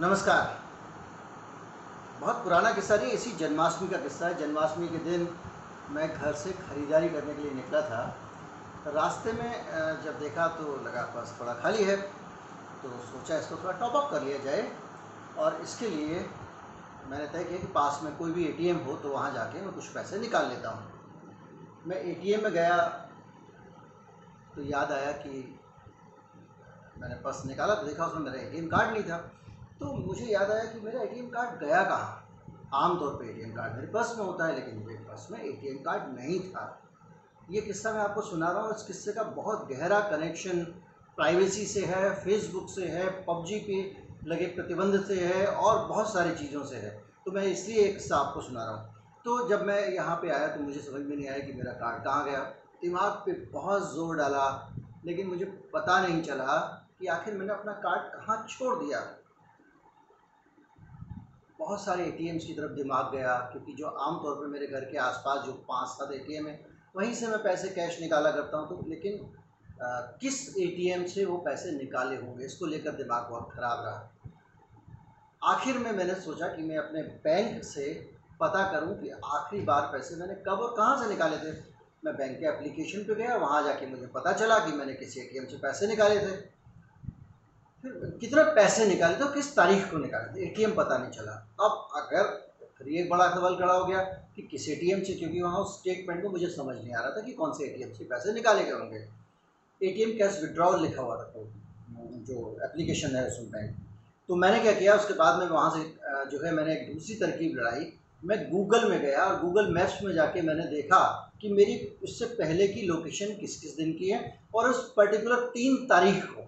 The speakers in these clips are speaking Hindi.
नमस्कार। बहुत पुराना किस्सा नहीं इसी जन्माष्टमी का किस्सा है। जन्माष्टमी के दिन मैं घर से ख़रीदारी करने के लिए निकला था। रास्ते में जब देखा तो लगा बस थोड़ा खाली है तो सोचा इसको थोड़ा टॉप अप कर लिया जाए। और इसके लिए मैंने तय किया कि पास में कोई भी एटीएम हो तो वहाँ जाके मैं कुछ पैसे निकाल लेता हूँ। मैं एटीएम में गया तो याद आया कि मैंने पर्स निकाला तो देखा उसमें मेरा एटीएम कार्ड नहीं था। तो मुझे याद आया कि मेरा एटीएम कार्ड गया कहाँ? आमतौर पे एटीएम कार्ड मेरे पर्स में होता है, लेकिन मेरे पर्स में एटीएम कार्ड नहीं था। ये किस्सा मैं आपको सुना रहा हूँ। इस किस्से का बहुत गहरा कनेक्शन प्राइवेसी से है फेसबुक से है, पबजी पे लगे प्रतिबंध से है और बहुत सारी चीज़ों से है। तो मैं इसलिए एक किस्सा आपको सुना रहा हूँ। तो जब मैं यहाँ पे आया तो मुझे समझ में नहीं आया कि मेरा कार्ड कहाँ गया। दिमाग पे बहुत ज़ोर डाला, लेकिन मुझे पता नहीं चला कि आखिर मैंने अपना कार्ड कहाँ छोड़ दिया। बहुत सारे ए की तरफ़ दिमाग गया क्योंकि जो आम तौर पर मेरे घर के आसपास जो पाँच सात ए है वहीं से मैं पैसे कैश निकाला करता हूँ तो लेकिन आ, किस एटीएम से वो पैसे निकाले होंगे इसको लेकर दिमाग बहुत ख़राब रहा। आखिर में मैंने सोचा कि मैं अपने बैंक से पता करूँ कि आखिरी बार पैसे मैंने कब और कहाँ से निकाले थे। मैं बैंक के एप्लीकेशन पे गया वहाँ जाके मुझे पता चला कि मैंने किसी एटीएम से पैसे निकाले थे। कितने पैसे निकाले तो किस तारीख को निकाले थे? एटीएम पता नहीं चला। अब अगर फिर एक बड़ा सवाल खड़ा हो गया कि किस एटीएम से? क्योंकि वहाँ उस स्टेटमेंट को मुझे समझ नहीं आ रहा था कि कौन से एटीएम से पैसे निकाले गए होंगे। ए एटीएम कैश विड्रॉल लिखा हुआ था तो जो एप्लीकेशन है उसमें बैंक तो मैंने क्या किया, उसके बाद में वहाँ से जो है मैंने एक दूसरी तरकीब लड़ाई। मैं गूगल में गया और गूगल मैप्स में जाके मैंने देखा कि मेरी उससे पहले की लोकेशन किस किस दिन की है और उस पर्टिकुलर तीन तारीख को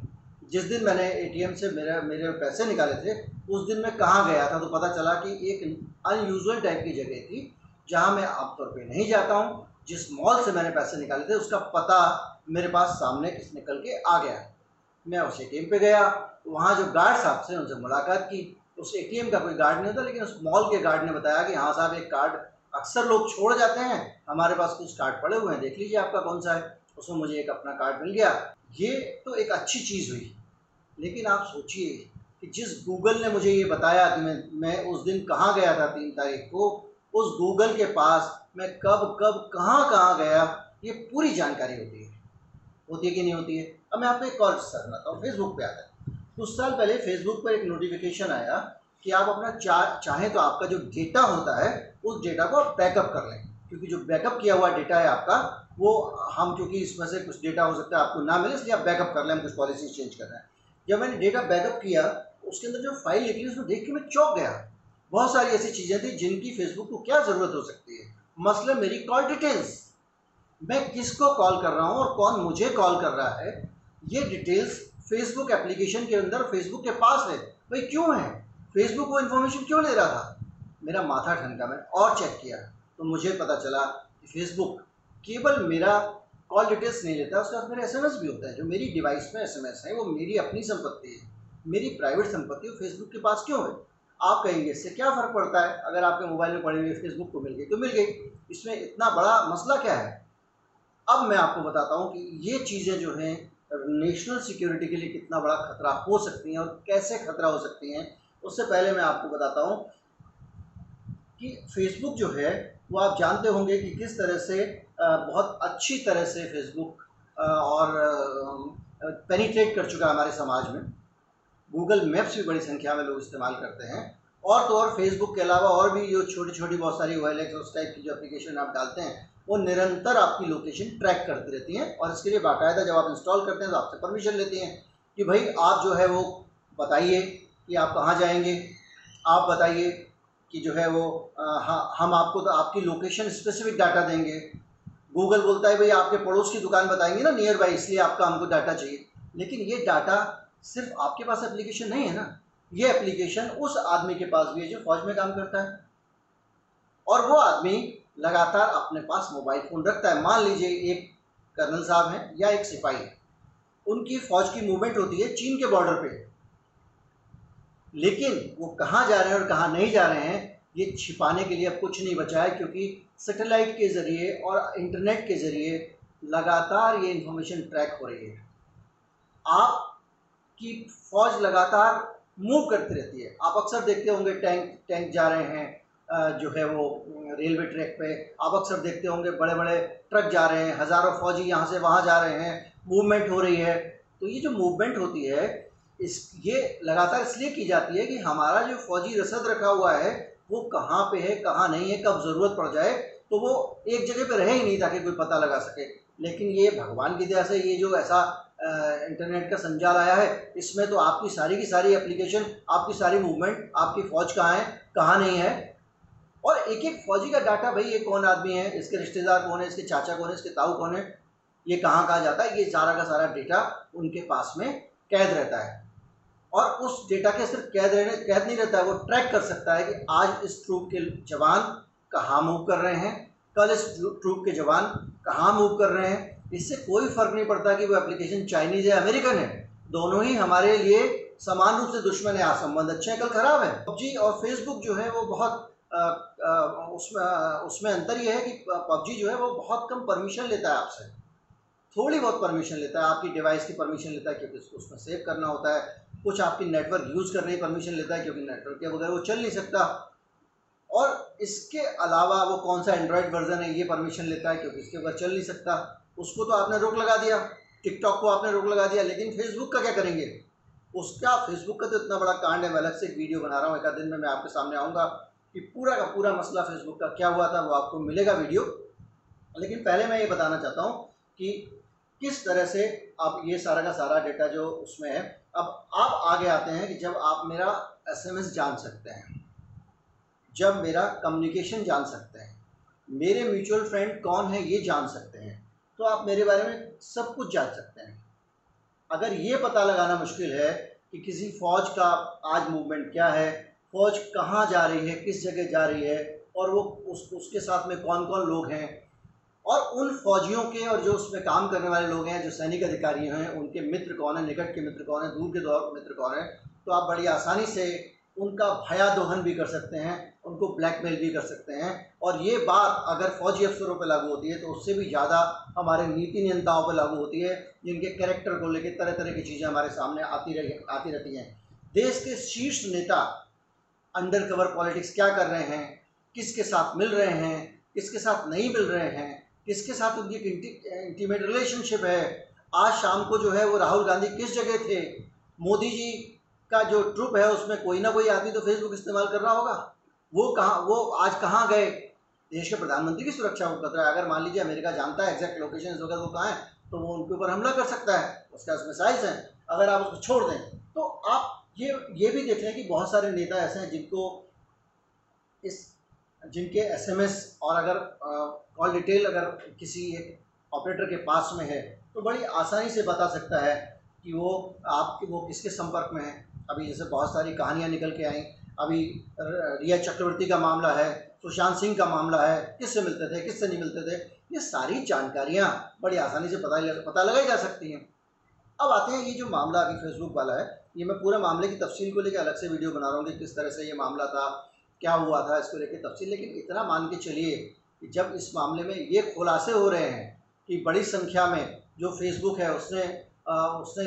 जिस दिन मैंने एटीएम से मेरे मेरे पैसे निकाले थे, उस दिन मैं कहाँ गया था तो पता चला कि एक अनयूजल टाइप की जगह थी, जहाँ मैं आमतौर पर नहीं जाता हूँ। जिस मॉल से मैंने पैसे निकाले थे, उसका पता मेरे पास सामने किस निकल के आ गया। मैं उस ए पे गया, वहाँ जो गार्ड साहब से उनसे मुलाकात की। उस एटीएम का कोई गार्ड नहीं होता, लेकिन उस मॉल के गार्ड ने बताया कि हाँ साहब, एक कार्ड अक्सर लोग छोड़ जाते हैं। हमारे पास कुछ कार्ड पड़े हुए हैं, देख लीजिए आपका कौन सा है। उसमें मुझे एक अपना कार्ड मिल गया। ये तो एक अच्छी चीज़ हुई। लेकिन आप सोचिए कि जिस गूगल ने मुझे ये बताया कि मैं मैं उस दिन कहाँ गया था तीन तारीख को, उस गूगल के पास मैं कब कब, कहाँ कहाँ गया, ये पूरी जानकारी होती है। होती है कि नहीं होती है? अब मैं आपको एक और सुनाता हूँ फेसबुक पे आता है। कुछ साल पहले फेसबुक पर एक नोटिफिकेशन आया कि आप अपना चा, चाहें तो आपका जो डेटा होता है, उस डेटा को आप बैकअप कर लें। क्योंकि जो बैकअप किया हुआ डेटा है आपका, वो हम क्योंकि इसमें से कुछ डेटा हो सकता है आपको ना मिले, इसलिए आप बैकअप कर लें, हम कुछ पॉलिसी चेंज कर रहे हैं। जब मैंने डेटा बैकअप किया, उसके अंदर जो फ़ाइल निकली, उसको देख के मैं चौंक गया। बहुत सारी ऐसी चीज़ें थी जिनकी फेसबुक को क्या ज़रूरत हो सकती है? मसला मेरी कॉल डिटेल्स मैं किसको कॉल कर रहा हूँ और कौन मुझे कॉल कर रहा है, ये डिटेल्स फेसबुक एप्लीकेशन के अंदर फेसबुक के पास है। भाई, क्यों है? फेसबुक वो इन्फॉर्मेशन क्यों ले रहा था? मेरा माथा ठनका, मैंने और चेक किया तो मुझे पता चला कि फेसबुक केवल मेरा कॉल डिटेल्स नहीं लेता है उसके बाद मेरा एस भी होता है, जो मेरी डिवाइस में एस एम है, वो मेरी अपनी संपत्ति है, मेरी प्राइवेट संपत्ति वो फेसबुक के पास क्यों है? आप कहेंगे, इससे क्या फ़र्क पड़ता है? अगर आपके मोबाइल में पड़ी हुई फेसबुक को मिल गई तो मिल गई। इसमें इतना बड़ा मसला क्या है? अब मैं आपको बताता हूँ कि ये चीज़ें जो हैं नेशनल सिक्योरिटी के लिए कितना बड़ा खतरा हो सकती हैं और कैसे खतरा हो सकती हैं, उससे पहले मैं आपको बताता हूँ कि फेसबुक जो है, वो आप जानते होंगे कि किस तरह से बहुत अच्छी तरह से फेसबुक और पेनिट्रेट कर चुका है हमारे समाज में। गूगल मैप्स भी बड़ी संख्या में लोग इस्तेमाल करते हैं। और तो और फेसबुक के अलावा और भी जो छोटी छोटी बहुत सारी वायलेक्स एक्स उस टाइप की जो एप्लीकेशन आप डालते हैं, वो निरंतर आपकी लोकेशन ट्रैक करती रहती हैं। और इसके लिए बाकायदा जब आप इंस्टॉल करते हैं तो आपसे परमिशन लेती हैं कि भाई आप जो है वो बताइए कि आप कहाँ जाएँगे, आप बताइए कि जो है वो हाँ हम आपको तो आपकी लोकेशन स्पेसिफिक डाटा देंगे। गूगल बोलता है भाई आपके पड़ोस की दुकान बताएँगे ना नियर बाई इसलिए आपका हमको डाटा चाहिए। लेकिन ये डाटा सिर्फ़ आपके पास एप्लीकेशन नहीं है ना। ये एप्लीकेशन उस आदमी के पास भी है जो फौज में काम करता है। और वो आदमी लगातार अपने पास मोबाइल फ़ोन रखता है। मान लीजिए एक कर्नल साहब हैं या एक सिपाही। है उनकी फ़ौज की मूवमेंट होती है चीन के बॉर्डर पे। लेकिन वो कहाँ जा रहे हैं और कहाँ नहीं जा रहे हैं, ये छिपाने के लिए अब कुछ नहीं बचा है, क्योंकि सेटेलाइट के ज़रिए और इंटरनेट के ज़रिए लगातार ये इन्फॉर्मेशन ट्रैक हो रही है। आप की फ़ौज लगातार मूव करती रहती है। आप अक्सर देखते होंगे टैंक टैंक जा रहे हैं जो है वो रेलवे ट्रैक पे। आप अक्सर देखते होंगे बड़े बड़े ट्रक जा रहे हैं, हज़ारों फौजी यहाँ से वहाँ जा रहे हैं। मूवमेंट हो रही है। तो ये जो मूवमेंट होती है इस, ये लगातार इसलिए की जाती है कि हमारा जो फौजी रसद रखा हुआ है, वो कहाँ पे है, कहाँ नहीं है, कब ज़रूरत पड़ जाए तो वो एक जगह पे रहे ही नहीं ताकि कोई पता लगा सके। लेकिन ये भगवान की दया से ये जो ऐसा इंटरनेट का संजाल आया है, इसमें तो आपकी सारी की सारी एप्लीकेशन आपकी सारी मूवमेंट आपकी फ़ौज कहाँ है, कहाँ नहीं है। और एक एक फौजी का डाटा भाई, ये कौन आदमी है, इसके रिश्तेदार कौन है, इसके चाचा कौन है, इसके ताऊ कौन है, ये कहाँ कहाँ जाता है, ये सारा का सारा डेटा उनके पास में कैद रहता है। और उस डेटा के सिर्फ़ कैद रहने, कैद नहीं रहता है वो ट्रैक कर सकता है कि आज इस ट्रूप के जवान कहाँ मूव कर रहे हैं, कल इस ट्रूप के जवान कहाँ मूव कर रहे हैं। इससे कोई फ़र्क नहीं पड़ता कि वो एप्लीकेशन चाइनीज़ है अमेरिकन है। दोनों ही हमारे लिए समान रूप से दुश्मन है संबंध अच्छे हैं, कल ख़राब है। पबजी और फेसबुक जो है, वो बहुत उसमें उसमें अंतर ये है कि पबजी जो है, वो बहुत कम परमिशन लेता है आपसे। थोड़ी बहुत परमिशन लेता है, आपकी डिवाइस की परमिशन लेता है, क्योंकि उसको उसमें सेव करना होता है। कुछ आपकी नेटवर्क यूज़ करने की परमिशन लेता है क्योंकि नेटवर्क के बगैर वो चल नहीं सकता, और इसके अलावा वो कौन सा एंड्रॉयड वर्जन है, ये परमिशन लेता है क्योंकि इसके बगैर चल नहीं सकता, उसको तो आपने रोक लगा दिया टिकटॉक को आपने रोक लगा दिया, लेकिन फेसबुक का क्या करेंगे? उसका फेसबुक का तो इतना बड़ा कांड है, मैं अलग से एक वीडियो बना रहा हूँ एक दिन में मैं आपके सामने आऊँगा कि पूरा का पूरा मसला फेसबुक का क्या हुआ था, वो आपको मिलेगा वीडियो लेकिन पहले मैं ये बताना चाहता हूँ कि किस तरह से आप ये सारा का सारा डेटा जो उसमें है अब आप आगे आते हैं कि जब आप मेरा एसएमएस जान सकते हैं, जब मेरा कम्युनिकेशन जान सकते हैं, मेरे म्यूचुअल फ्रेंड कौन है ये जान सकते हैं तो आप मेरे बारे में सब कुछ जान सकते हैं। अगर ये पता लगाना मुश्किल है कि किसी फ़ौज का आज मूवमेंट क्या है, फ़ौज कहाँ जा रही है, किस जगह जा रही है, और वो उस, उसके साथ में कौन कौन लोग हैं और उन फौजियों के और जो उसमें काम करने वाले लोग हैं, जो सैनिक अधिकारी हैं, उनके मित्र कौन है, निकट के मित्र कौन है, दूर के दौर मित्र कौन है तो आप बड़ी आसानी से उनका भया दोहन भी कर सकते हैं, उनको ब्लैकमेल भी कर सकते हैं। और ये बात अगर फौजी अफसरों पर लागू होती है तो उससे भी ज़्यादा हमारे नीति नियंताओं पर लागू होती है, जिनके कैरेक्टर को लेकर तरह तरह की चीज़ें हमारे सामने आती रही, आती रहती हैं। देश के शीर्ष नेता अंडर कवर पॉलिटिक्स क्या कर रहे हैं, किसके साथ मिल रहे हैं, किसके साथ नहीं मिल रहे हैं किसके साथ उनकी एक इंटीमेट रिलेशनशिप है। आज शाम को जो है वो राहुल गांधी किस जगह थे? मोदी जी का जो ट्रुप है, उसमें कोई ना कोई आदमी तो फेसबुक इस्तेमाल कर रहा होगा। वो कहाँ वो आज कहाँ गए? देश के प्रधानमंत्री की सुरक्षा को खतरा है। अगर मान लीजिए अमेरिका जानता है एग्जैक्ट लोकेशन वगैरह वो कहाँ है तो वो उनके ऊपर हमला कर सकता है। उसके पास मिसाइल्स हैं। अगर आप उसको छोड़ दें तो आप ये ये भी देख लें कि बहुत सारे नेता ऐसे हैं जिनको इस जिनके एसएमएस और अगर कॉल डिटेल अगर किसी एक ऑपरेटर के पास में है तो बड़ी आसानी से बता सकता है कि वो आपके, वो किसके संपर्क में है। अभी जैसे बहुत सारी कहानियाँ निकल के आई। अभी रिया चक्रवर्ती का मामला है, सुशांत सिंह का मामला है, किससे मिलते थे, किससे नहीं मिलते थे, ये सारी जानकारियाँ बड़ी आसानी से पता पता लगाई जा सकती हैं। अब आते हैं ये जो मामला अभी फेसबुक वाला है, ये मैं पूरे मामले की तफसील को लेकर अलग से वीडियो बना रहा हूँ कि किस तरह से ये मामला था क्या हुआ था इसको लेकर तफसील लेकिन इतना मान के चलिए कि जब इस मामले में ये खुलासे हो रहे हैं कि बड़ी संख्या में जो फेसबुक है उसने आ, उसने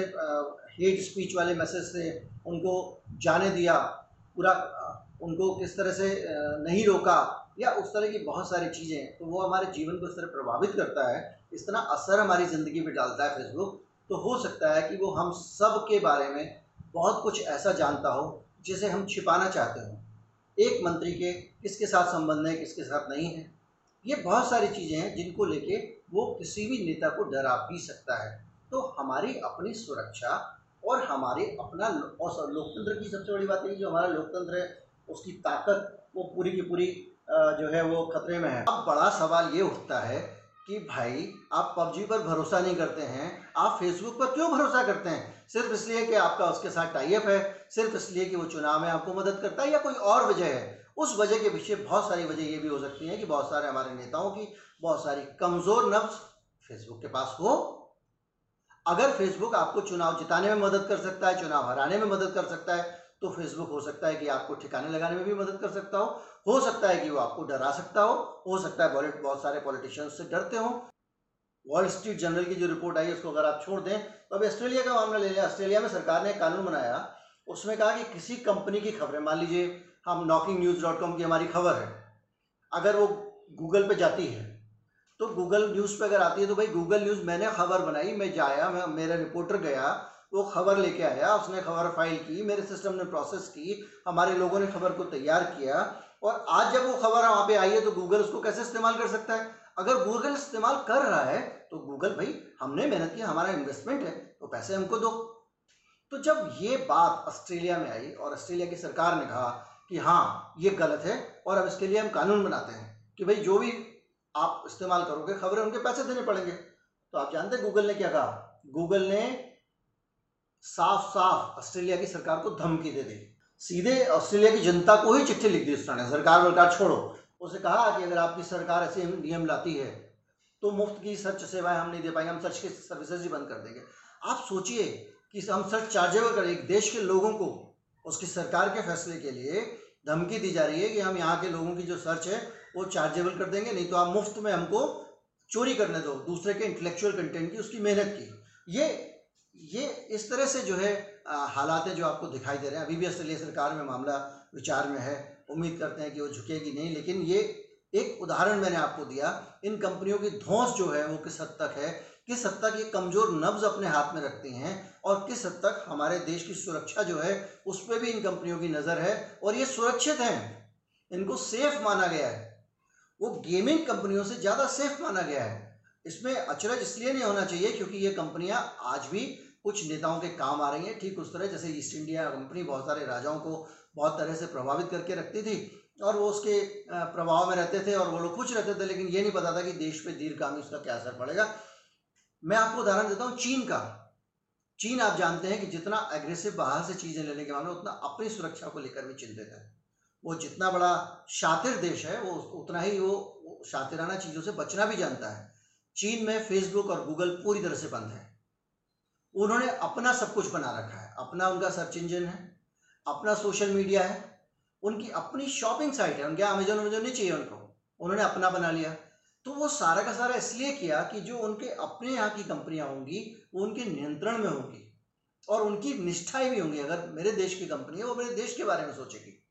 हेट स्पीच वाले मैसेज से उनको जाने दिया पूरा उनको किस तरह से नहीं रोका या उस तरह की बहुत सारी चीज़ें तो वो हमारे जीवन को इस तरह प्रभावित करता है इस तरह असर हमारी ज़िंदगी पर डालता है फेसबुक तो हो सकता है कि वो हम सब के बारे में बहुत कुछ ऐसा जानता हो जिसे हम छिपाना चाहते हो। एक मंत्री के किसके साथ संबंध है, किसके साथ नहीं है, ये बहुत सारी चीज़ें हैं जिनको लेके वो किसी भी नेता को डरा भी सकता है। तो हमारी अपनी सुरक्षा और हमारे अपना और लोकतंत्र की सबसे बड़ी बात है जो हमारा लोकतंत्र है, उसकी ताकत वो पूरी की पूरी जो है वो खतरे में है। अब बड़ा सवाल ये उठता है कि भाई, आप पबजी पर भरोसा नहीं करते हैं आप फेसबुक पर क्यों भरोसा करते हैं? सिर्फ़ इसलिए कि आपका उसके साथ टाइप है, सिर्फ़ इसलिए कि वो चुनाव में आपको मदद करता है या कोई और वजह है? उस वजह के पीछे बहुत सारी वजह ये भी हो सकती है कि बहुत सारे हमारे नेताओं की बहुत सारी कमज़ोर नफ्स फेसबुक के पास हो। अगर फेसबुक आपको चुनाव जिताने में मदद कर सकता है, चुनाव हराने में मदद कर सकता है तो फेसबुक हो सकता है कि आपको ठिकाने लगाने में भी मदद कर सकता हो। हो सकता है कि वो आपको डरा सकता हो। हो सकता है बहुत सारे पॉलिटिशियंस से डरते हो। वॉल स्ट्रीट जर्नल की जो रिपोर्ट आई उसको अगर आप छोड़ दें तो अभी ऑस्ट्रेलिया का मामला ले लें। ऑस्ट्रेलिया में सरकार ने एक कानून बनाया, उसमें कहा कि किसी कंपनी की खबरें, मान लीजिए हम नॉकिंग न्यूज़ डॉट कॉम की हमारी खबर है, अगर वो गूगल पे जाती है तो गूगल न्यूज़ पे अगर आती है तो भाई गूगल न्यूज़ मैंने खबर बनाई, मैं जाया, मैं, मेरा रिपोर्टर गया, वो खबर लेके आया, उसने खबर फ़ाइल की, मेरे सिस्टम ने प्रोसेस की, हमारे लोगों ने खबर को तैयार किया, और आज जब वो खबर वहाँ पे आई है तो गूगल उसको कैसे इस्तेमाल कर सकता है? अगर गूगल इस्तेमाल कर रहा है तो गूगल भाई, हमने मेहनत किया हमारा इन्वेस्टमेंट है तो पैसे हमको दो। तो जब ये बात ऑस्ट्रेलिया में आई और ऑस्ट्रेलिया की सरकार ने कहा कि हाँ ये गलत है और अब इसके लिए हम कानून बनाते हैं कि भाई, जो भी आप इस्तेमाल करोगे, खबरें उनके पैसे देने पड़ेंगे। तो आप जानते हैं गूगल ने क्या कहा? गूगल ने साफ़ साफ़ ऑस्ट्रेलिया की सरकार को धमकी दे दी। सीधे ऑस्ट्रेलिया की जनता को ही चिट्ठी लिख दी उसने सरकार वरकार छोड़ो। उसे कहा कि अगर आपकी सरकार ऐसे नियम लाती है तो मुफ़्त की सर्च सेवाएँ हम नहीं दे पाएँगे, हम सर्च की सर्विसेज़ ही बंद कर देंगे। आप सोचिए कि हम सर्च चार्जेबल करें, एक देश के लोगों को, उसकी सरकार के फैसले के लिए धमकी दी जा रही है कि हम यहाँ के लोगों की जो सर्च है, वो चार्जेबल कर देंगे, नहीं तो आप मुफ़्त में हमको चोरी करने दो, दूसरे के इंटेलेक्चुअल कंटेंट की, उसकी मेहनत की। ये ये इस तरह से जो है हालात जो आपको दिखाई दे रहे हैं। अभी भी ऑस्ट्रेलिया सरकार में मामला विचार में है। उम्मीद करते हैं कि वो झुकेगी नहीं, लेकिन ये एक उदाहरण मैंने आपको दिया, इन कंपनियों की धौस जो है वो किस हद तक है, किस हद तक ये कमज़ोर नब्ज अपने हाथ में रखती हैं, और किस हद तक हमारे देश की सुरक्षा जो है उस पर भी इन कंपनियों की नज़र है, और ये सुरक्षित हैं। इनको सेफ़ माना गया है। वो गेमिंग कंपनियों से ज़्यादा सेफ़ माना गया है। इसमें अचरज इसलिए नहीं होना चाहिए क्योंकि ये कंपनियाँ आज भी कुछ नेताओं के काम आ रही हैं। ठीक उस तरह जैसे ईस्ट इंडिया कंपनी बहुत सारे राजाओं को बहुत तरह से प्रभावित करके रखती थी और वो उसके प्रभाव में रहते थे और वो लोग खुश रहते थे, लेकिन ये नहीं पता था कि देश पे दीर्घकामी उसका क्या असर पड़ेगा। मैं आपको उदाहरण देता हूँ चीन का। चीन आप जानते हैं कि जितना एग्रेसिव बाहर से चीज़ें लेने के मामले उतना अपनी सुरक्षा को लेकर भी चिंतित है। वो जितना बड़ा शातिर देश है, वो उतना ही वो शातिराना चीज़ों से बचना भी जानता है। चीन में फेसबुक और गूगल पूरी तरह से बंद है। उन्होंने अपना सब कुछ बना रखा है। अपना उनका सर्च इंजन है, अपना सोशल मीडिया है, उनकी अपनी शॉपिंग साइट है, उनके अमेजोन अमेजोन नहीं चाहिए उनको। उन्होंने अपना बना लिया। तो वो सारा का सारा इसलिए किया कि जो उनके अपने यहाँ की कंपनियाँ होंगी, वो उनके नियंत्रण में होंगी और उनकी निष्ठाएँ भी होंगी। अगर मेरे देश की कंपनी है, वो मेरे देश के बारे में सोचेगी।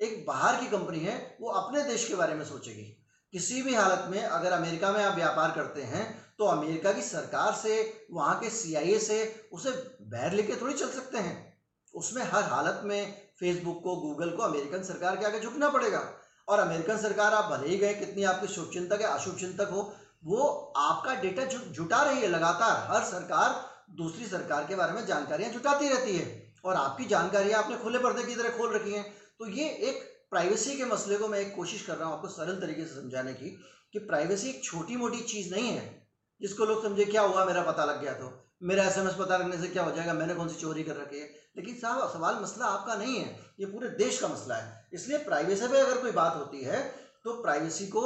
एक बाहर की कंपनी है, वो अपने देश के बारे में सोचेगी। किसी भी हालत में अगर अमेरिका में आप व्यापार करते हैं तो अमेरिका की सरकार से, वहाँ के सीआईए से उसे बैर लेके थोड़ी चल सकते हैं। उसमें हर हालत में फेसबुक को गूगल को, अमेरिकन सरकार के आगे झुकना पड़ेगा। और अमेरिकन सरकार, आप भले ही गए, कितनी आपकी शुभचिंतक या अशुभ चिंतक हो, वो आपका डेटा जुटा रही है लगातार। हर सरकार दूसरी सरकार के बारे में जानकारियाँ जुटाती रहती है। और आपकी जानकारियाँ आपने खुले पर्दे की तरह खोल रखी हैं। तो ये एक प्राइवेसी के मसले को मैं एक कोशिश कर रहा हूँ आपको सरल तरीके से समझाने की कि प्राइवेसी एक छोटी मोटी चीज़ नहीं है। जिसको लोग समझे, क्या हुआ? मेरा पता लग गया। तो मेरा एसएमएस पता लगने से क्या हो जाएगा? मैंने कौन सी चोरी कर रखी है? लेकिन साहब, सवाल मसला आपका नहीं है। ये पूरे देश का मसला है। इसलिए प्राइवेसी पे अगर कोई बात होती है तो प्राइवेसी को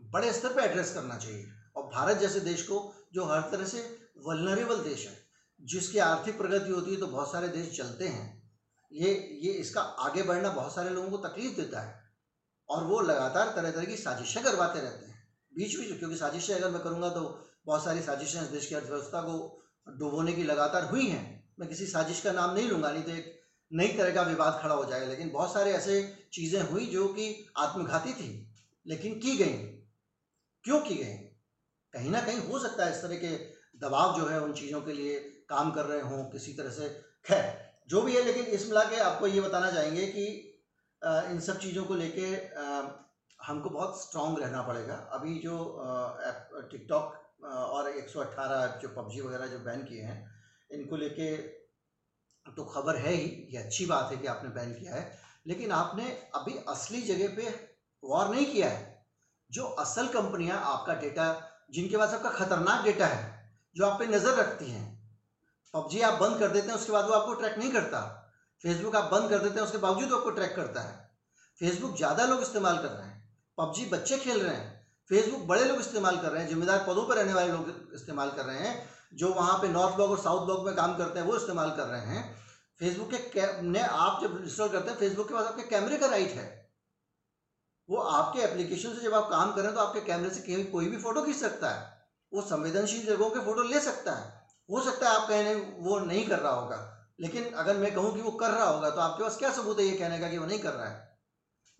बड़े स्तर पर एड्रेस करना चाहिए। और भारत जैसे देश को, जो हर तरह से वलनरेबल देश है, जिसकी आर्थिक प्रगति होती है तो बहुत सारे देश चलते हैं। ये ये इसका आगे बढ़ना बहुत सारे लोगों को तकलीफ़ देता है। और वो लगातार तरह तरह की साजिशें करवाते रहते हैं। बीच बीच में क्योंकि साजिशें अगर मैं करूँगा तो बहुत सारी साजिशें इस देश की अर्थव्यवस्था को डुबोने की लगातार हुई हैं। मैं किसी साजिश का नाम नहीं लूँगा, नहीं तो एक नई तरह का विवाद खड़ा हो जाएगा। लेकिन बहुत सारे ऐसे चीज़ें हुई जो कि आत्मघाती थी, लेकिन की गई। क्यों की गई? कहीं ना कहीं हो सकता है इस तरह के दबाव जो है उन चीज़ों के लिए काम कर रहे हों, किसी तरह से। खैर, जो भी है, लेकिन इस मिला के आपको ये बताना चाहेंगे कि इन सब चीज़ों को लेके हमको बहुत स्ट्रांग रहना पड़ेगा। अभी जो टिकटॉक और 118 जो पबजी वगैरह जो बैन किए हैं, इनको लेके तो खबर है ही, ये अच्छी बात है कि आपने बैन किया है। लेकिन आपने अभी असली जगह पे वॉर नहीं किया है। जो असल कंपनियाँ आपका डेटा जिनके पास आपका खतरनाक डेटा है, जो आप पे नज़र रखती हैं, पबजी आप बंद कर देते हैं, उसके बाद वो आपको ट्रैक नहीं करता। फेसबुक आप बंद कर देते हैं, उसके बावजूद आपको ट्रैक करता है। फेसबुक ज़्यादा लोग इस्तेमाल कर रहे हैं। पबजी बच्चे खेल रहे हैं। फेसबुक बड़े लोग इस्तेमाल कर रहे हैं, जिम्मेदार पदों पर रहने वाले लोग इस्तेमाल कर रहे हैं, जो वहाँ पे नॉर्थ ब्लॉक और साउथ ब्लॉक में काम करते हैं, वो इस्तेमाल कर रहे हैं। फेसबुक के ने आप जब इंस्टॉल करते हैं फेसबुक के पास आपके कैमरे का राइट है। वो आपके एप्लीकेशन से जब आप काम करें तो आपके कैमरे से कोई भी फ़ोटो खींच सकता है। वो संवेदनशील जगहों के फ़ोटो ले सकता है। हो सकता है आप कहें वो नहीं कर रहा होगा। लेकिन अगर मैं कहूँ कि वो कर रहा होगा तो आपके पास क्या सबूत है ये कहने का कि वो नहीं कर रहा है?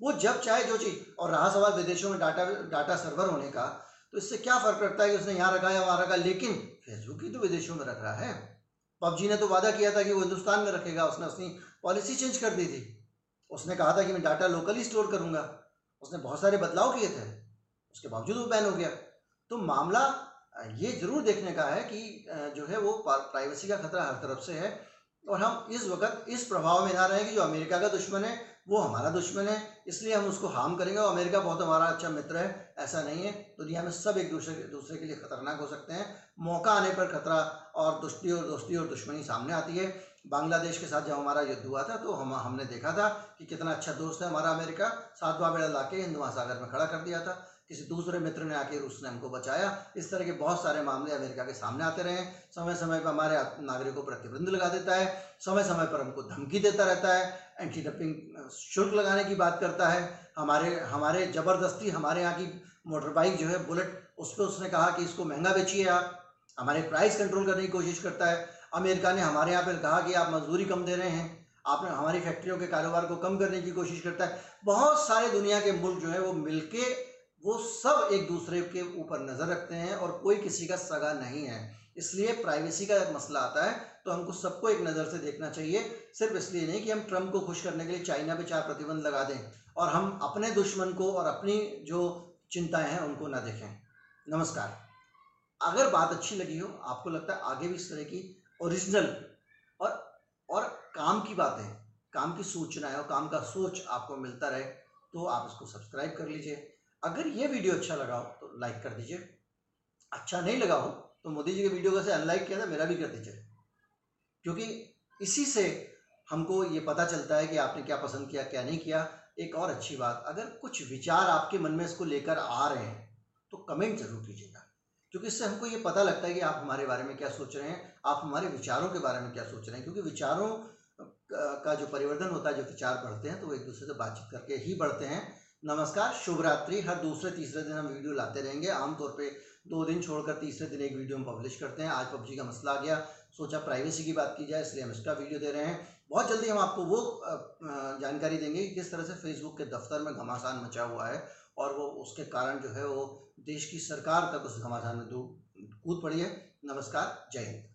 वो जब चाहे जो चीज़, और रहा सवाल विदेशों में डाटा डाटा सर्वर होने का तो इससे क्या फ़र्क पड़ता है कि उसने यहाँ रखा या वहाँ रखा? लेकिन फेसबुक ही तो विदेशों में रख रहा है। पबजी ने तो वादा किया था कि वो हिंदुस्तान में रखेगा, उसने अपनी पॉलिसी चेंज कर दी थी। उसने कहा था कि मैं डाटा लोकली स्टोर करूँगा। उसने बहुत सारे बदलाव किए थे। उसके बावजूद वो बैन हो गया। तो मामला, ये ज़रूर देखने का है कि जो है वो प्राइवेसी का खतरा हर तरफ़ से है। और हम इस वक्त इस प्रभाव में ना रहें कि जो अमेरिका का दुश्मन है वो हमारा दुश्मन है, इसलिए हम उसको हार्म करेंगे और अमेरिका बहुत हमारा अच्छा मित्र है, ऐसा नहीं है। दुनिया में सब एक दूसरे दूसरे के लिए खतरनाक हो सकते हैं। मौका आने पर खतरा और दुष्टी और दोस्ती और दुश्मनी सामने आती है। बांग्लादेश के साथ जब हमारा युद्ध हुआ था तो हम, हमने देखा था कि कितना अच्छा दोस्त है हमारा अमेरिका। सातवा बेड़ा ला के हिंद महासागर में खड़ा कर दिया था। किसी दूसरे मित्र ने आके रूस ने हमको बचाया। इस तरह के बहुत सारे मामले अमेरिका के सामने आते रहे। समय समय पर हमारे नागरिकों पर प्रतिबंध लगा देता है। समय समय पर हमको धमकी देता रहता है। एंटी डपिंग शुल्क लगाने की बात करता है, हमारे हमारे ज़बरदस्ती हमारे यहाँ की मोटर बाइक जो है बुलेट उस पर उसने कहा कि इसको महँगा बेचिए आप। हमारे प्राइस कंट्रोल करने की कोशिश करता है। अमेरिका ने हमारे यहाँ पर कहा कि आप मजदूरी कम दे रहे हैं। आपने, हमारी फैक्ट्रियों के कारोबार को कम करने की कोशिश करता है। बहुत सारे दुनिया के मुल्क जो है, वो मिलके, वो सब एक दूसरे के ऊपर नज़र रखते हैं और कोई किसी का सगा नहीं है। इसलिए प्राइवेसी का जब मसला आता है। तो हमको सबको एक नज़र से देखना चाहिए, सिर्फ़ इसलिए नहीं कि हम ट्रंप को खुश करने के लिए चाइना पे चार प्रतिबंध लगा दें और हम अपने दुश्मन को और अपनी जो चिंताएँ हैं उनको ना देखें। नमस्कार। अगर बात अच्छी लगी हो, आपको लगता है आगे भी इस तरह की ओरिजिनल और और काम की बातें, काम की सूचनाएँ और काम का सोच आपको मिलता रहे तो आप इसको सब्सक्राइब कर लीजिए। अगर ये वीडियो अच्छा लगा हो तो लाइक कर दीजिए। अच्छा नहीं लगा हो तो मोदी जी के वीडियो को से अनलाइक किया था, मेरा भी कर दीजिए। क्योंकि इसी से हमको ये पता चलता है कि आपने क्या पसंद किया, क्या नहीं किया। एक और अच्छी बात, अगर कुछ विचार आपके मन में इसको लेकर आ रहे हैं तो कमेंट ज़रूर कीजिएगा। क्योंकि इससे हमको ये पता लगता है कि आप हमारे बारे में क्या सोच रहे हैं, आप हमारे विचारों के बारे में क्या सोच रहे हैं। क्योंकि विचारों का जो परिवर्तन होता है, जो विचार बढ़ते हैं तो वो एक दूसरे से बातचीत करके ही बढ़ते हैं। नमस्कार, शुभ रात्रि, हर दूसरे, तीसरे दिन हम वीडियो लाते रहेंगे। आमतौर पे दो दिन छोड़कर तीसरे दिन एक वीडियो हम पब्लिश करते हैं। आज पबजी का मसला आ गया सोचा प्राइवेसी की बात की जाए, इसलिए हम इसका वीडियो दे रहे हैं। बहुत जल्दी हम आपको वो जानकारी देंगे कि किस तरह से फेसबुक के दफ्तर में घमासान मचा हुआ है और वो उसके कारण जो है वो देश की सरकार तक उस घमासान में कूद पड़ी है। नमस्कार, जय हिंद।